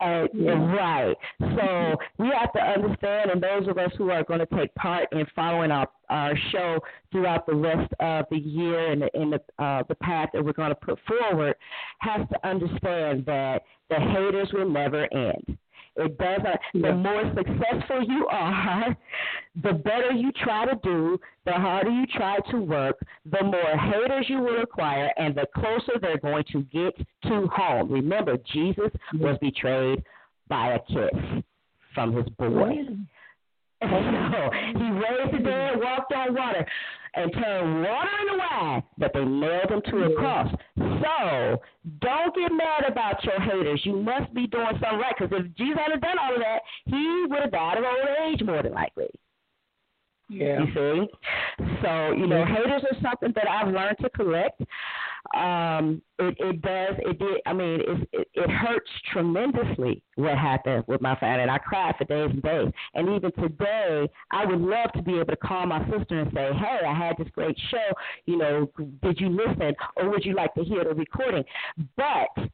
And, and right. So we have to understand, and those of us who are going to take part in following our our show throughout the rest of the year and the, in the uh, the path that we're going to put forward, has to understand that the haters will never end. It doesn't. The more successful you are, the better you try to do, the harder you try to work, the more haters you will acquire, and the closer they're going to get to home. Remember, Jesus was betrayed by a kiss from his boy. So he raised the dead, walked on water, and turned water into wine, but they nailed him to a cross. So don't get mad about your haters. You must be doing something right, because if Jesus hadn't done all of that, he would have died of old age more than likely. Yeah. You see, so you know, haters are something that I've learned to collect. Um, it it does it did. I mean, it, it it hurts tremendously what happened with my family, and I cried for days and days. And even today, I would love to be able to call my sister and say, "Hey, I had this great show. You know, did you listen, or would you like to hear the recording?" But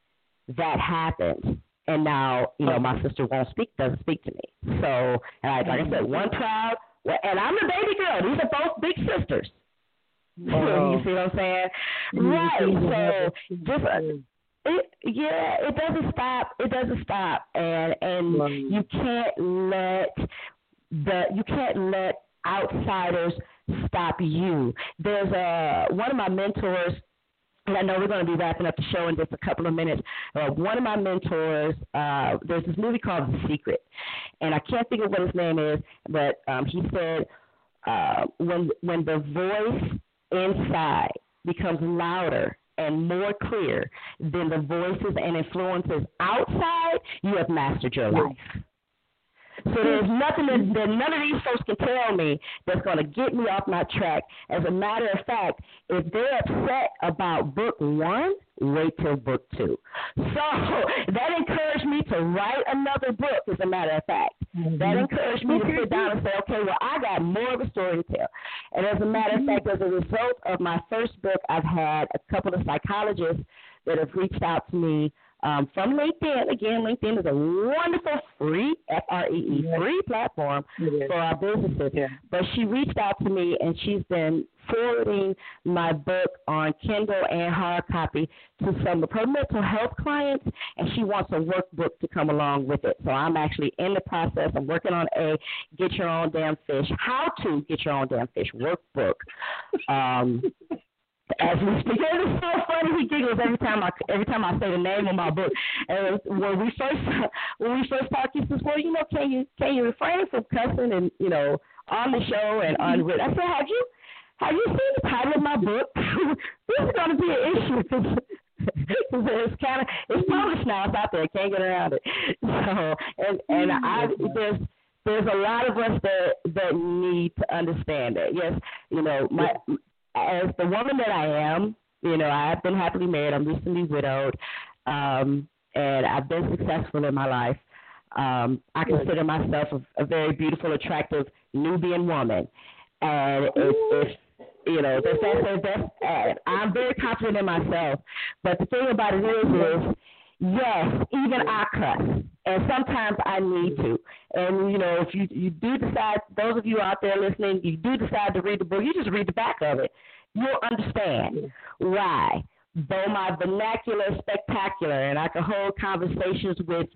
that happened. And now, you know, my sister won't speak, doesn't speak to me. So, and I, like I said, one proud, and I'm the baby girl. These are both big sisters. Wow. you see what I'm saying? Right. So just uh, it, yeah, it doesn't stop. It doesn't stop, and and you can't let the you can't let outsiders stop you. There's a one of my mentors and I know we're going to be wrapping up the show in just a couple of minutes. Uh, one of my mentors, uh, there's this movie called The Secret, and I can't think of what his name is, but um, he said uh, when when the voice inside becomes louder and more clear than the voices and influences outside, you have mastered your life. So there's nothing that, that none of these folks can tell me that's going to get me off my track. As a matter of fact, if they're upset about book one, wait till book two. So that encouraged me to write another book, as a matter of fact. Mm-hmm. That encouraged me to sit down and say, okay, well, I got more of a story to tell. And as a matter of mm-hmm. fact, as a result of my first book, I've had a couple of psychologists that have reached out to me um, from LinkedIn. Again, LinkedIn is a wonderful free F R E E free platform for our businesses. Yeah. But she reached out to me and she's been forwarding my book on Kindle and hard copy to some of her mental health clients, and she wants a workbook to come along with it. So I'm actually in the process. I'm working on a Get Your Own Damn Fish, How to Get Your Own Damn Fish workbook. Um, as we speak, it is so funny. He giggles every time I every time I say the name of my book. And when we first when we first talked, he says, "Well, you know, can you can you refrain from cussing and you know on the show and on with?" I said, "Have you have you seen the title of my book? this is going to be an issue because." it's kind of it's published now. It's out there. Can't get around it. So and and mm, I there's there's a lot of us that that need to understand that. Yes, you know, my as the woman that I am, you know, I've been happily married. I'm recently widowed, um, and I've been successful in my life. Um, I consider myself a, a very beautiful, attractive Nubian woman, and if, if you know, that's that's that's. Uh, I'm very confident in myself. But the thing about it is, is yes, even I cuss, and sometimes I need to. And you know, if you you do decide, those of you out there listening, you do decide to read the book, you just read the back of it. You'll understand why. Though my vernacular is spectacular, and I can hold conversations with.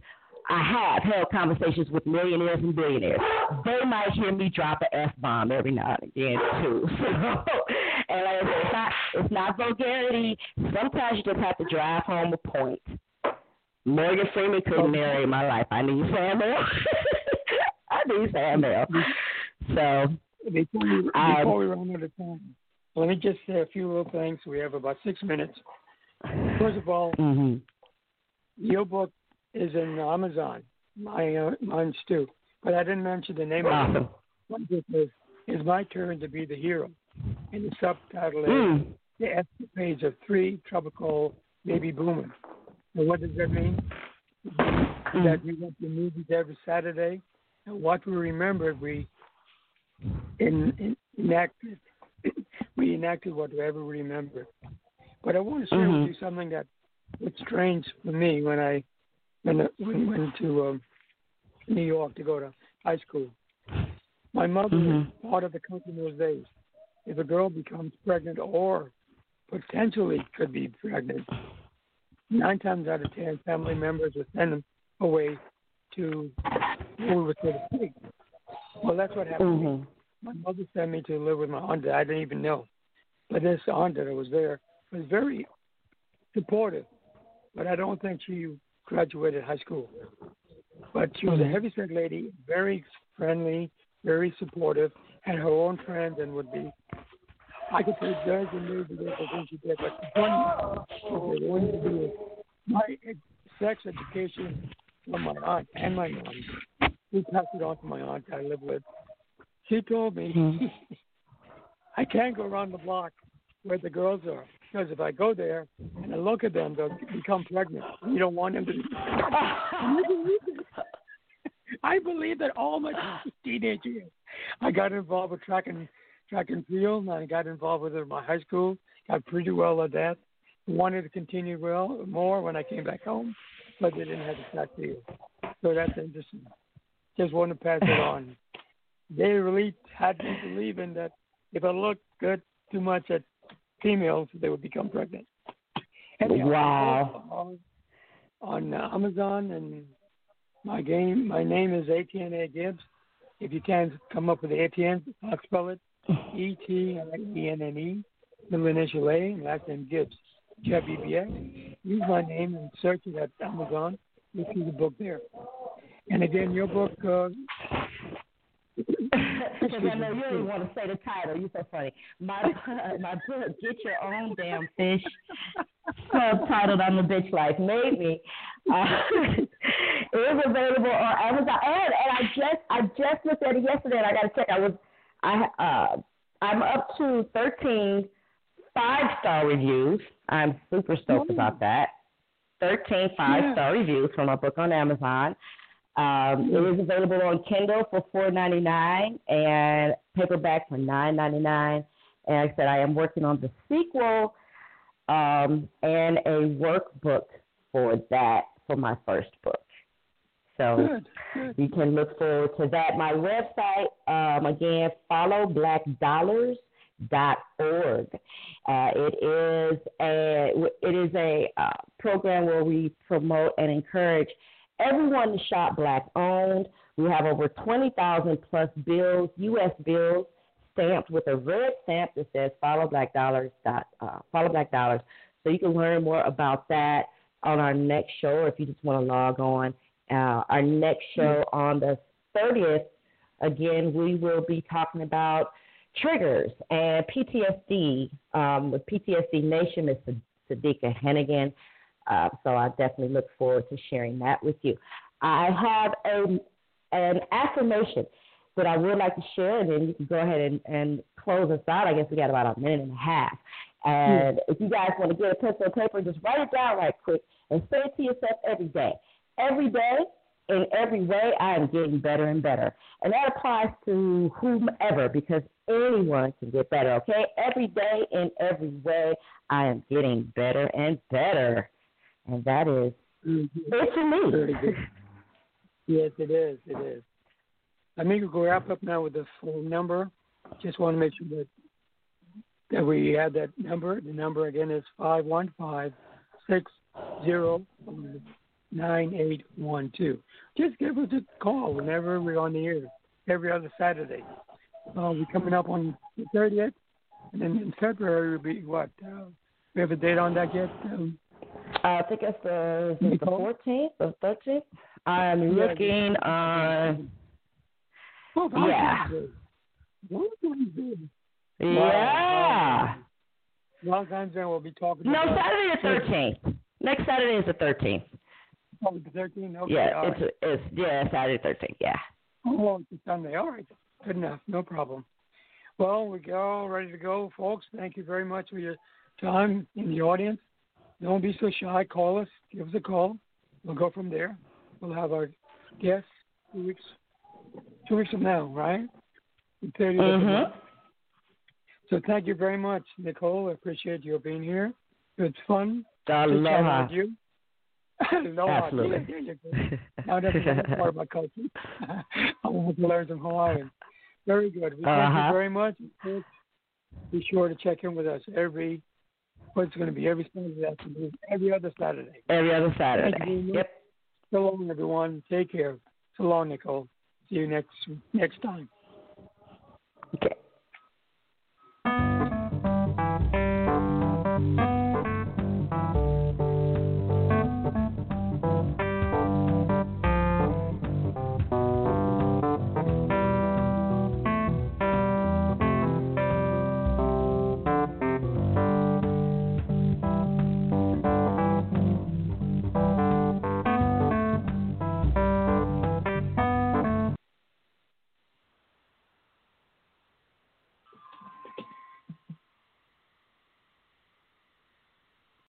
I have held conversations with millionaires and billionaires. They might hear me drop an F bomb every now and again too. So, and like I said, it's not it's not vulgarity. Sometimes you just have to drive home a point. Morgan Freeman couldn't narrate my life. I need Samuel. I need Samuel. So Before we, Um, we run out of time, let me just say a few little things. We have about six minutes. First of all, hmm your book is in Amazon. My uh, mine's too. But I didn't mention the name of it. awesome. My book is it's my turn to be the hero. And the subtitle is Mm. The Escapades of Three Tropical Baby Boomers. And what does that mean? Mm. That we went to movies every Saturday, and what we remembered, we in, in, enacted. we enacted whatever we remembered. But I want to share Mhm. with you something that was strange for me when I when I when I went to um, New York to go to high school. My mother Mhm. was part of the country in those days. If a girl becomes pregnant or potentially could be pregnant, nine times out of ten, family members would send them away to where we were so to speak. Well, that's what happened. to me. Mhm. My mother sent me to live with my aunt that I didn't even know. But this aunt that was there was very supportive. But I don't think she graduated high school. But she was a heavyset lady, very friendly, very supportive, had her own friends and would be I could say judge and maybe the things she did, but the one thing they wanted to do is my sex education from my aunt and my mom. We passed it on to my aunt I live with. She told me Mhm. I can't go around the block where the girls are because if I go there and I look at them, they'll become pregnant. You don't want them to. I believe that all my teenage years, I got involved with track and track and field, and I got involved with it in my high school. Got pretty well at that. Wanted to continue well more when I came back home, but they didn't have the track field. So that's interesting. Just want to pass it on. They really had me believing that if I looked good too much at females, they would become pregnant. Anyhow, Wow. On, uh, Amazon, and my game, my name is Etienne A. Gibbs. If you can come up with the ATN, I'll spell it E T I E N N E, middle initial A, and last name Gibbs. G I B B S. Use my name and search it at Amazon. You'll see the book there. And again, your book, uh, Because I know you don't want to say the title. You're so funny. My my book, Get Your Own Damn Fish, subtitled "I'm a Bitch Life," made me. Uh, it is available on Amazon, and and I just I just looked at it yesterday, and I got to check. I was I uh I'm up to 13 five star reviews. I'm super stoked about that. 13 five star reviews from my book on Amazon. Um, it is available on Kindle for four ninety nine and paperback for nine ninety nine. And like I said, I am working on the sequel um, and a workbook for that for my first book. So good, good. you can look forward to that. My website, um, again, followblackdollars.org. Uh, it is a it is a uh, program where we promote and encourage everyone to shop black owned. We have over 20,000 plus bills, U.S. bills, stamped with a red stamp that says follow black dollars. Dot, uh, follow black dollars. So you can learn more about that on our next show, or if you just want to log on. Uh, our next show on the 30th, again, we will be talking about triggers and PTSD um, with PTSD Nation, Ms. Siddiqah Henighan. Uh, so I definitely look forward to sharing that with you. I have a an affirmation that I would like to share, and then you can go ahead and, and close us out. I guess we got about a minute and a half. And if you guys want to get a pencil and paper, just write it down right quick and say it to yourself every day. Every day, in every way, I am getting better and better. And that applies to whomever because anyone can get better, okay? Every day, in every way, I am getting better and better. And that is mm-hmm. it for me. Yes, it is. It is. I think we'll wrap up now with the phone number. Just want to make sure that that we have that number. The number again is five one five six zero nine eight one two. Just give us a call whenever we're on the air. Every other Saturday. Uh, we're coming up on the thirtieth, and then in February will be what? Uh, we have a date on that yet? Um, I think it's the, it the 14th or 13th. I'm looking on. oh, Yeah. Valentine's Day. Valentine's Day. Yeah. Valentine's Day we'll be talking No. Saturday the 13th. Next Saturday is the 13th. Oh, the 13th? Okay, Yeah, it's right. it's yeah Saturday the 13th. Yeah. Oh, it's Sunday. All right. Good enough. No problem. Well, we're all ready to go, folks. Thank you very much for your time in the audience. Don't be so shy. Call us. Give us a call. We'll go from there. We'll have our guests two weeks, two weeks from now, right? The 30th of the Mhm. So thank you very much, Nichol. I appreciate you being here. It's fun. Aloha. you. Aloha. Absolutely. Yeah, there you go. Now that's part of my culture. I want to learn some Hawaiian. Very good. We thank Uh-huh. you very much. Be sure to check in with us every, what's going to be every Saturday afternoon, every other Saturday. Every other Thank you Saturday. Yep. So long, everyone. Take care. So long, Nichol. See you next next time. Okay.